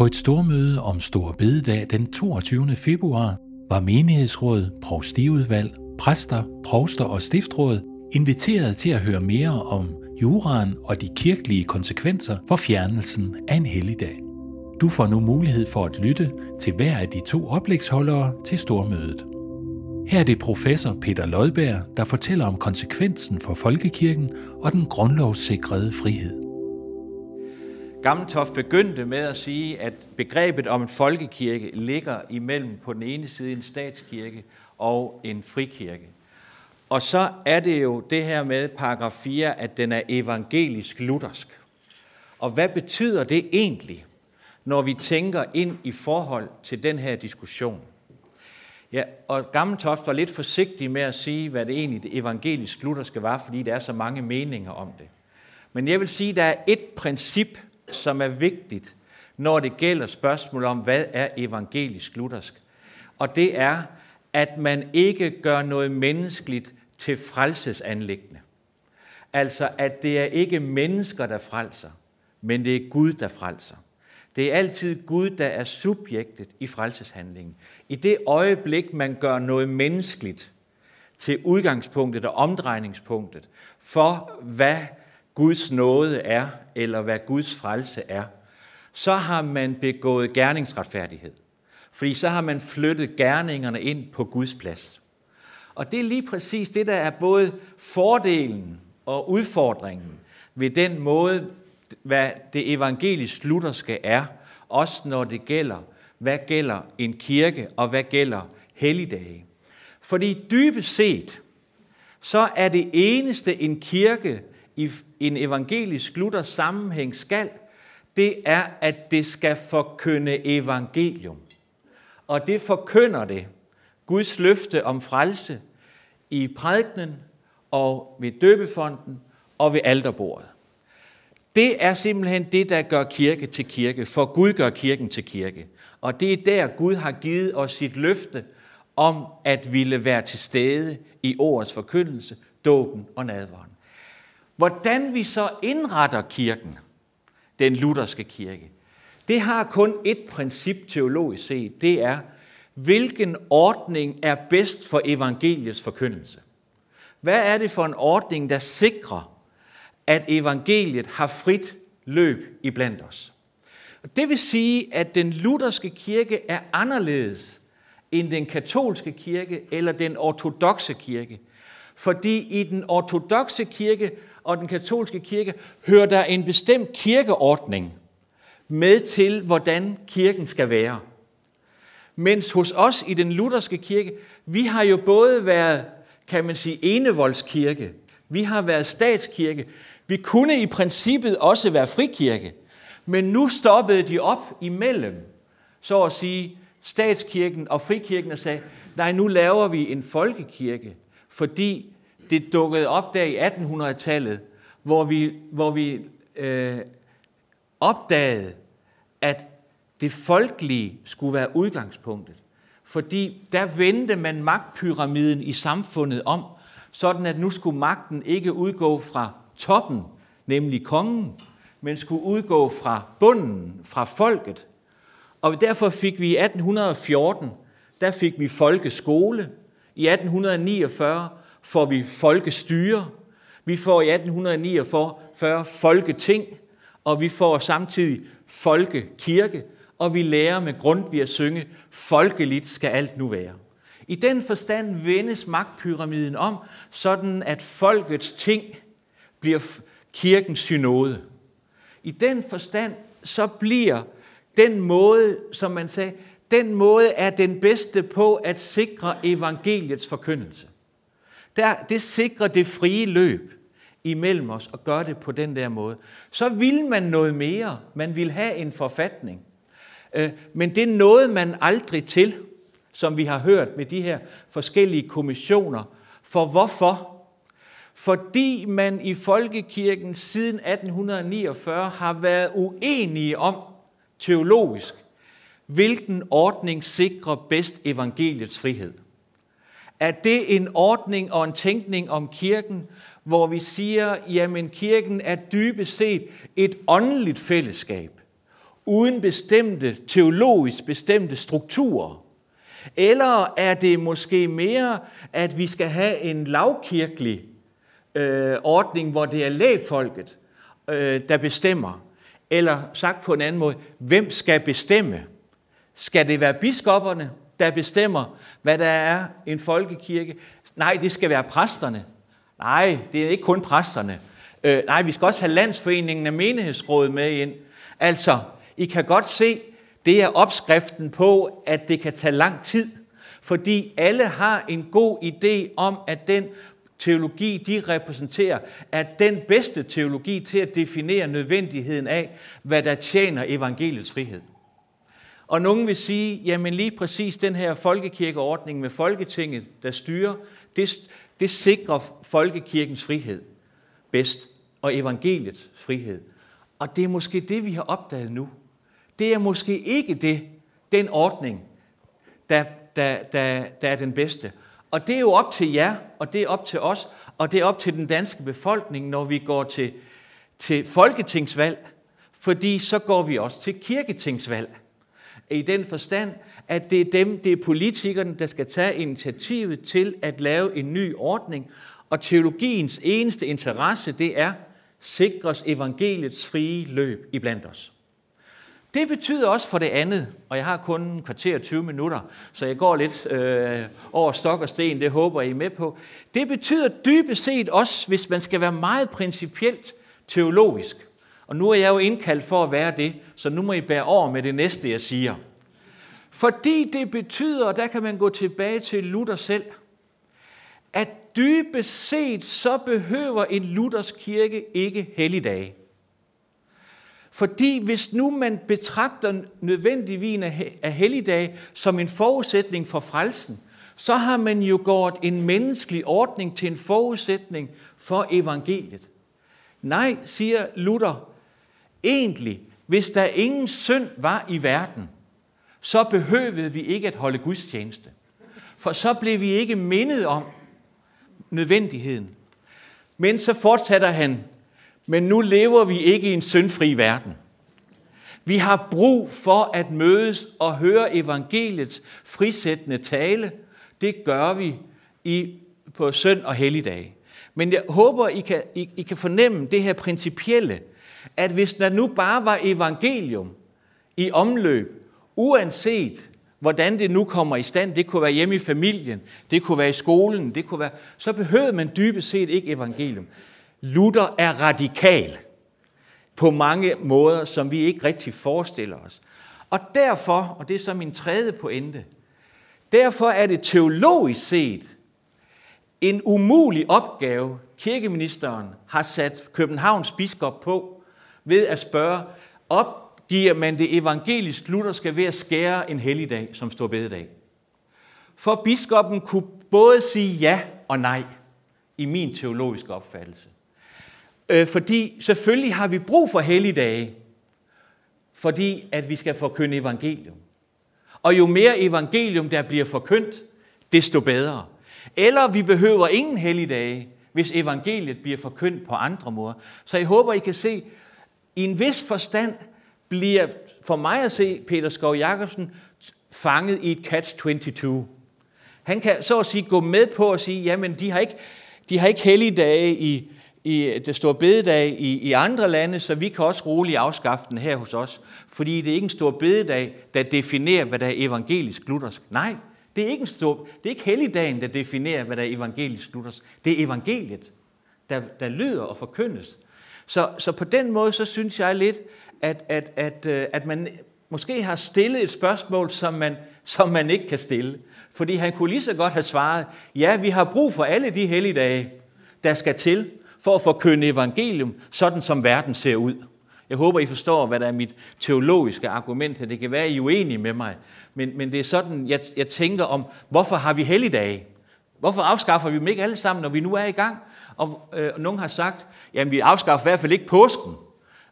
På et stormøde om Stor Bededag den 22. februar var menighedsråd, provstiudvalg, præster, provster og stiftråd inviteret til at høre mere om juraen og de kirkelige konsekvenser for fjernelsen af en helligdag. Du får nu mulighed for at lytte til hver af de to oplægsholdere til stormødet. Her er det professor Peter Lodberg, der fortæller om konsekvensen for folkekirken og den grundlovssikrede frihed. Gammeltoft begyndte med at sige, at begrebet om en folkekirke ligger imellem på den ene side en statskirke og en frikirke. Og så er det jo det her med paragraf 4, at den er evangelisk-luthersk. Og hvad betyder det egentlig, når vi tænker ind i forhold til den her diskussion? Ja, og Gammeltoft var lidt forsigtig med at sige, hvad det egentlig det evangelisk-lutherske var, fordi der er så mange meninger om det. Men jeg vil sige, at der er et princip, som er vigtigt, når det gælder spørgsmål om, hvad er evangelisk-luthersk. Og det er, at man ikke gør noget menneskeligt til frelsesanlæggende. Altså, at det er ikke mennesker, der frelser, men det er Gud, der frelser. Det er altid Gud, der er subjektet i frelseshandlingen. I det øjeblik, man gør noget menneskeligt til udgangspunktet og omdrejningspunktet for, hvad Guds nåde er, eller hvad Guds frelse er, så har man begået gerningsretfærdighed. Fordi så har man flyttet gerningerne ind på Guds plads. Og det er lige præcis det, der er både fordelen og udfordringen ved den måde, hvad det evangelisk lutherske er, også når det gælder, hvad gælder en kirke, og hvad gælder helligdage. Fordi dybest set, så er det eneste en kirke i en evangelisk Luther sammenhæng skal, det er, at det skal forkynde evangelium. Og det forkynder det. Guds løfte om frelse i prædikenen og ved døbefonden og ved alterbordet. Det er simpelthen det, der gør kirke til kirke, for Gud gør kirken til kirke. Og det er der, Gud har givet os sit løfte om at ville være til stede i ordets forkyndelse, dåben og nadvåren. Hvordan vi så indretter kirken, den lutherske kirke, det har kun et princip teologisk set. Det er, hvilken ordning er bedst for evangeliets forkyndelse. Hvad er det for en ordning, der sikrer, at evangeliet har frit løb i blandt os? Det vil sige, at den lutherske kirke er anderledes end den katolske kirke eller den ortodoxe kirke. Fordi i den ortodoxe kirke og den katolske kirke hører der en bestemt kirkeordning med til, hvordan kirken skal være. Mens hos os i den lutherske kirke, vi har jo både været, kan man sige, enevoldskirke, vi har været statskirke, vi kunne i princippet også være frikirke, men nu stoppede de op imellem, så at sige, statskirken og frikirken og sagde, nej, nu laver vi en folkekirke, fordi det dukkede op der i 1800-tallet, hvor vi, hvor vi øh, opdagede, at det folkelige skulle være udgangspunktet. Fordi der vendte man magtpyramiden i samfundet om, sådan at nu skulle magten ikke udgå fra toppen, nemlig kongen, men skulle udgå fra bunden, fra folket. Og derfor fik vi i 1814, der fik vi folkeskole. I 1849 får vi folkestyre. Vi får i 1849 folketing, og vi får samtidig folkekirke, og vi lærer med grund ved at synge, folkeligt skal alt nu være. I den forstand vendes magtpyramiden om, sådan at folkets ting bliver kirkens synode. I den forstand så bliver den måde, som man sagde, den måde er den bedste på at sikre evangeliets forkyndelse. Der, det sikrer det frie løb imellem os og gør det på den der måde. Så vil man noget mere. Man vil have en forfatning. Øh, men det er noget, man aldrig til, som vi har hørt med de her forskellige kommissioner. For hvorfor? Fordi man i Folkekirken siden 1849 har været uenige om teologisk, hvilken ordning sikrer bedst evangeliets frihed. Er det en ordning og en tænkning om kirken, hvor vi siger, jamen kirken er dybest set et åndeligt fællesskab, uden bestemte, teologisk bestemte strukturer? Eller er det måske mere, at vi skal have en lavkirkelig øh, ordning, hvor det er lægfolket, øh, der bestemmer? Eller sagt på en anden måde, hvem skal bestemme? Skal det være biskopperne, der bestemmer, hvad der er en folkekirke? Nej, det skal være præsterne. Nej, det er ikke kun præsterne. Øh, nej, vi skal også have landsforeningen af menighedsrådet med ind. Altså, I kan godt se, det er opskriften på, at det kan tage lang tid. Fordi alle har en god idé om, at den teologi, de repræsenterer, er den bedste teologi til at definere nødvendigheden af, hvad der tjener evangeliets frihed. Og nogen vil sige, jamen lige præcis den her folkekirkeordning med Folketinget, der styrer, det, det sikrer folkekirkens frihed bedst, og evangeliets frihed. Og det er måske det, vi har opdaget nu. Det er måske ikke det, den ordning, der, der, der, der er den bedste. Og det er jo op til jer, og det er op til os, og det er op til den danske befolkning, når vi går til, til folketingsvalg, fordi så går vi også til kirketingsvalg. I den forstand, at det er dem, det er politikerne, der skal tage initiativet til at lave en ny ordning, og teologiens eneste interesse, det er, sikres evangeliets frie løb iblandt os. Det betyder også for det andet, og jeg har kun en kvarter 20 minutter, så jeg går lidt øh, over stok og sten, det håber I er med på. Det betyder dybest set også, hvis man skal være meget principielt teologisk, og nu er jeg jo indkaldt for at være det, så nu må I bære over med det næste, jeg siger. Fordi det betyder, og der kan man gå tilbage til Luther selv, at dybest set så behøver en Luthers kirke ikke helligdage. Fordi hvis nu man betragter nødvendigvis af helligdage som en forudsætning for frelsen, så har man jo gjort en menneskelig ordning til en forudsætning for evangeliet. Nej, siger Luther, egentlig, hvis der ingen synd var i verden, så behøvede vi ikke at holde gudstjeneste. For så blev vi ikke mindet om nødvendigheden. Men så fortsætter han, men nu lever vi ikke i en syndfri verden. Vi har brug for at mødes og høre evangeliets frisættende tale. Det gør vi i, på søn og helligdag. Men jeg håber, I kan, I, I kan fornemme det her principielle, at hvis der nu bare var evangelium i omløb, uanset hvordan det nu kommer i stand, det kunne være hjemme i familien, det kunne være i skolen, det kunne være, så behøvede man dybest set ikke evangelium. Luther er radikal på mange måder, som vi ikke rigtig forestiller os. Og derfor, og det er så min tredje pointe, derfor er det teologisk set en umulig opgave, kirkeministeren har sat Københavns biskop på, ved at spørge, opgiver man det evangelisk lutherske ved at skære en helligdag som står bededag? For biskoppen kunne både sige ja og nej i min teologiske opfattelse. Øh, fordi selvfølgelig har vi brug for helligdage, fordi at vi skal forkynde evangelium. Og jo mere evangelium, der bliver forkyndt, desto bedre. Eller vi behøver ingen helligdage, hvis evangeliet bliver forkyndt på andre måder. Så jeg håber, I kan se, i en vis forstand bliver for mig at se Peter Skov Jacobsen fanget i et catch-22. Han kan så at sige gå med på at sige, jamen de har ikke, de har ikke helligdage i, i det store bededag i, i andre lande, så vi kan også roligt afskaffe den her hos os. Fordi det er ikke en stor bededag, der definerer, hvad der er evangelisk luthersk. Nej, det er ikke, en stor, det er ikke helligdagen, der definerer, hvad der er evangelisk luthersk. Det er evangeliet, der, der lyder og forkyndes. Så, så på den måde, så synes jeg lidt, at, at, at, øh, at man måske har stillet et spørgsmål, som man, som man ikke kan stille. Fordi han kunne lige så godt have svaret, ja, vi har brug for alle de helligdage, der skal til for at forkynde evangelium, sådan som verden ser ud. Jeg håber, I forstår, hvad der er mit teologiske argument her. Det kan være, I er uenige med mig, men, men det er sådan, jeg, jeg tænker om, hvorfor har vi helligdage? Hvorfor afskaffer vi dem ikke alle sammen, når vi nu er i gang? Og øh, nogen har sagt, jamen vi afskaffer i hvert fald ikke påsken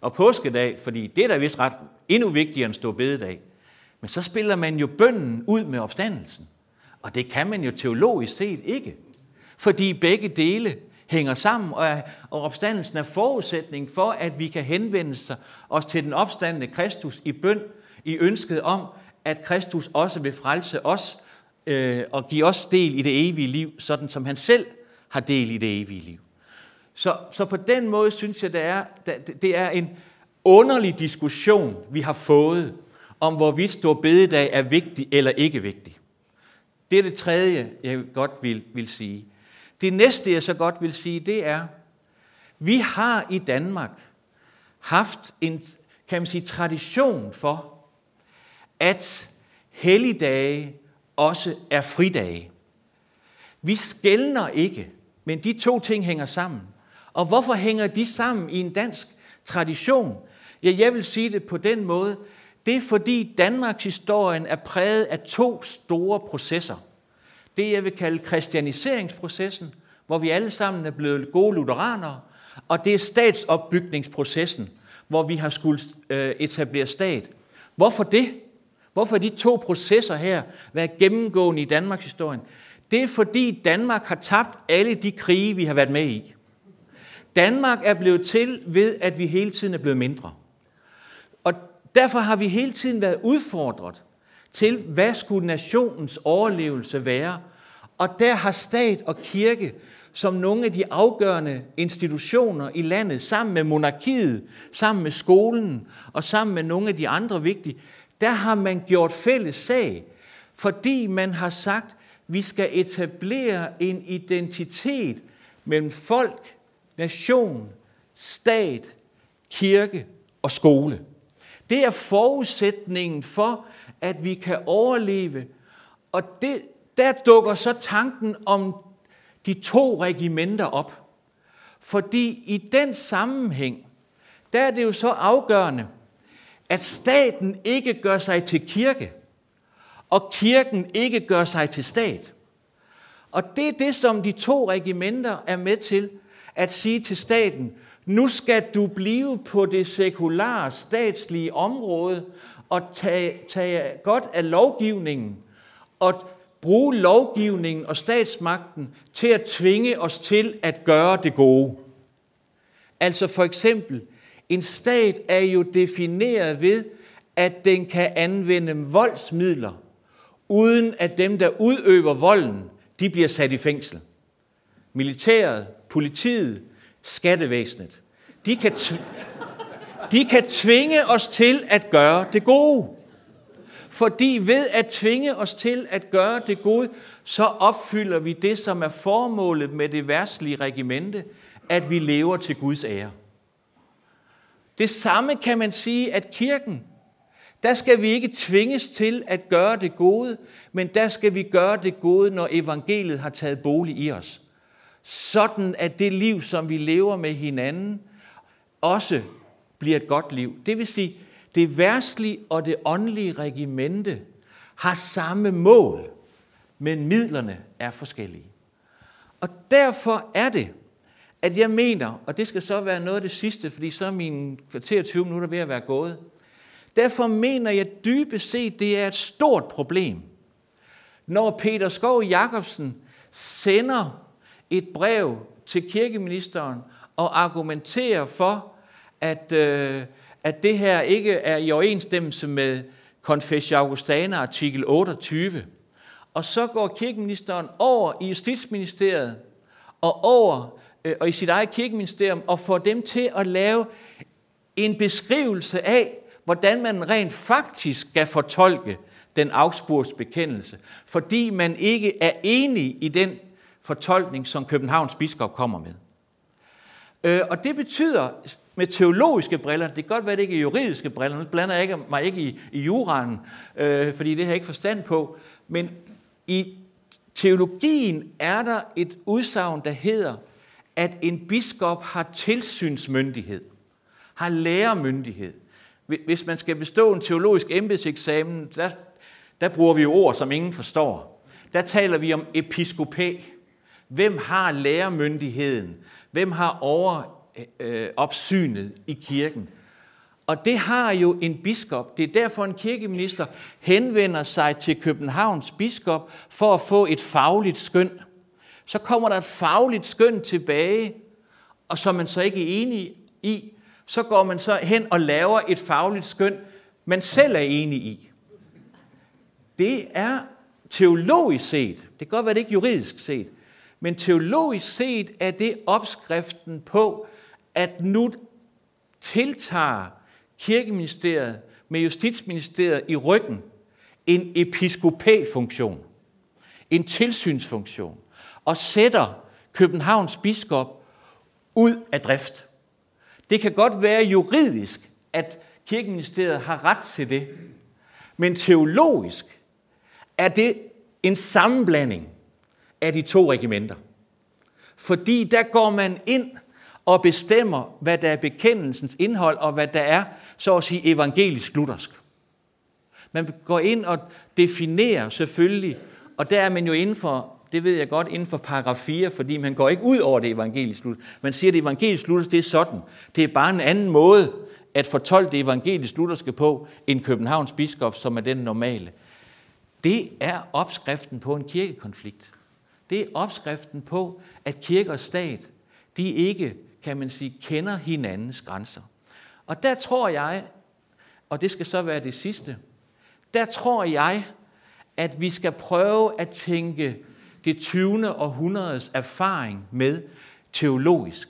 og påskedag, fordi det er da vist ret endnu vigtigere end stå bededag. Men så spiller man jo bønden ud med opstandelsen. Og det kan man jo teologisk set ikke. Fordi begge dele hænger sammen, og, er, og opstandelsen er forudsætning for, at vi kan henvende sig os til den opstandende Kristus i bøn, i ønsket om, at Kristus også vil frelse os øh, og give os del i det evige liv, sådan som han selv har del i det evige liv. Så, så på den måde synes jeg, det er, det er en underlig diskussion, vi har fået, om hvorvidt stor bededag er vigtig eller ikke vigtig. Det er det tredje, jeg godt vil, vil sige. Det næste, jeg så godt vil sige, det er, vi har i Danmark haft en, kan man sige, tradition for, at helligdage også er fridage. Vi skældner ikke, men de to ting hænger sammen. Og hvorfor hænger de sammen i en dansk tradition? Ja, jeg vil sige det på den måde. Det er fordi Danmarks historien er præget af to store processer. Det jeg vil kalde kristianiseringsprocessen, hvor vi alle sammen er blevet gode lutheranere, og det er statsopbygningsprocessen, hvor vi har skulle øh, etablere stat. Hvorfor det? Hvorfor er de to processer her været gennemgående i Danmarks historien? Det er fordi Danmark har tabt alle de krige, vi har været med i. Danmark er blevet til ved, at vi hele tiden er blevet mindre. Og derfor har vi hele tiden været udfordret til, hvad skulle nationens overlevelse være. Og der har stat og kirke som nogle af de afgørende institutioner i landet, sammen med monarkiet, sammen med skolen og sammen med nogle af de andre vigtige, der har man gjort fælles sag, fordi man har sagt, vi skal etablere en identitet mellem folk, nation, stat, kirke og skole. Det er forudsætningen for, at vi kan overleve. Og det, der dukker så tanken om de to regimenter op. Fordi i den sammenhæng, der er det jo så afgørende, at staten ikke gør sig til kirke, og kirken ikke gør sig til stat. Og det er det, som de to regimenter er med til at sige til staten, nu skal du blive på det sekulære statslige område og tage, tage godt af lovgivningen og bruge lovgivningen og statsmagten til at tvinge os til at gøre det gode. Altså for eksempel, en stat er jo defineret ved, at den kan anvende voldsmidler, uden at dem, der udøver volden, de bliver sat i fængsel. Militæret, politiet, skattevæsenet. De kan, de kan tvinge os til at gøre det gode. Fordi ved at tvinge os til at gøre det gode, så opfylder vi det, som er formålet med det værtslige regimente, at vi lever til Guds ære. Det samme kan man sige, at kirken, der skal vi ikke tvinges til at gøre det gode, men der skal vi gøre det gode, når evangeliet har taget bolig i os. Sådan at det liv, som vi lever med hinanden, også bliver et godt liv. Det vil sige, det værstlige og det åndelige regimente har samme mål, men midlerne er forskellige. Og derfor er det, at jeg mener, og det skal så være noget af det sidste, fordi så er mine kvarter 20 minutter ved at være gået. Derfor mener jeg dybest set, det er et stort problem, når Peter Skov Jacobsen sender et brev til kirkeministeren og argumenterer for, at, øh, at det her ikke er i overensstemmelse med Confessio Augustana artikel 28. Og så går kirkeministeren over i Justitsministeriet og over øh, og i sit eget kirkeministerium og får dem til at lave en beskrivelse af, hvordan man rent faktisk skal fortolke den Augsburgs bekendelse, fordi man ikke er enig i den fortolkning, som Københavns biskop kommer med. Øh, og det betyder med teologiske briller, det kan godt være, det ikke er juridiske briller, nu blander jeg ikke, mig ikke i, i juraen, øh, fordi det har jeg ikke forstand på, men i teologien er der et udsagn, der hedder, at en biskop har tilsynsmyndighed, har lærermyndighed. Hvis man skal bestå en teologisk embedseksamen, der, der bruger vi ord, som ingen forstår. Der taler vi om episkopæ. Hvem har lærermyndigheden? Hvem har over øh, opsynet i kirken? Og det har jo en biskop. Det er derfor, en kirkeminister henvender sig til Københavns biskop for at få et fagligt skøn. så kommer der et fagligt skøn tilbage, og som man så ikke er enig i, så går man så hen og laver et fagligt skøn, man selv er enig i. Det er teologisk set, det kan godt være det ikke juridisk set, men teologisk set er det opskriften på, at nu tiltager kirkeministeriet med justitsministeriet i ryggen en episkopæfunktion, en tilsynsfunktion, og sætter Københavns biskop ud af drift. Det kan godt være juridisk, at kirkeministeriet har ret til det, men teologisk er det en sammenblanding af de to regimenter. Fordi der går man ind og bestemmer, hvad der er bekendelsens indhold, og hvad der er, så at sige, evangelisk luthersk. Man går ind og definerer selvfølgelig, og der er man jo inden for, det ved jeg godt, inden for paragraf 4, fordi man går ikke ud over det evangelisk luthersk. Man siger, at det evangelisk luthersk, det er sådan. Det er bare en anden måde at fortolke det evangelisk lutherske på, end Københavns biskop, som er den normale. Det er opskriften på en kirkekonflikt. Det er opskriften på, at kirke og stat, de ikke, kan man sige, kender hinandens grænser. Og der tror jeg, og det skal så være det sidste, der tror jeg, at vi skal prøve at tænke det 20. århundredes erfaring med teologisk.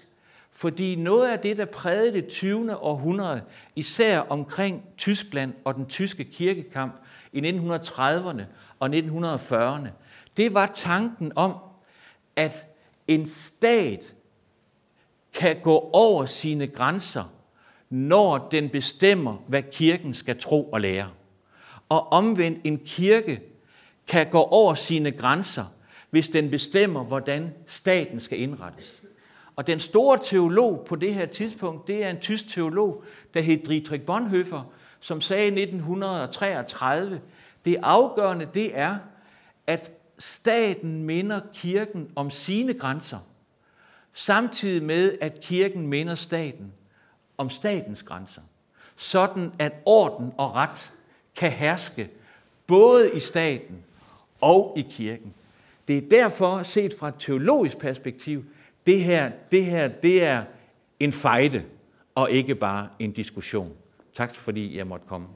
Fordi noget af det, der prægede det 20. århundrede, især omkring Tyskland og den tyske kirkekamp i 1930'erne og 1940'erne, det var tanken om, at en stat kan gå over sine grænser, når den bestemmer, hvad kirken skal tro og lære. Og omvendt en kirke kan gå over sine grænser, hvis den bestemmer, hvordan staten skal indrettes. Og den store teolog på det her tidspunkt, det er en tysk teolog, der hed Dietrich Bonhoeffer, som sagde i 1933, det afgørende det er, at staten minder kirken om sine grænser, samtidig med, at kirken minder staten om statens grænser. Sådan at orden og ret kan herske både i staten og i kirken. Det er derfor, set fra et teologisk perspektiv, det her, det her det er en fejde, og ikke bare en diskussion. Tak fordi jeg måtte komme.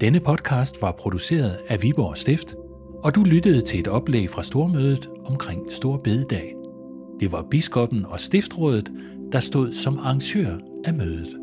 Denne podcast var produceret af Viborg Stift, og du lyttede til et oplæg fra Stormødet omkring Stor Bededag. Det var biskoppen og stiftrådet, der stod som arrangør af mødet.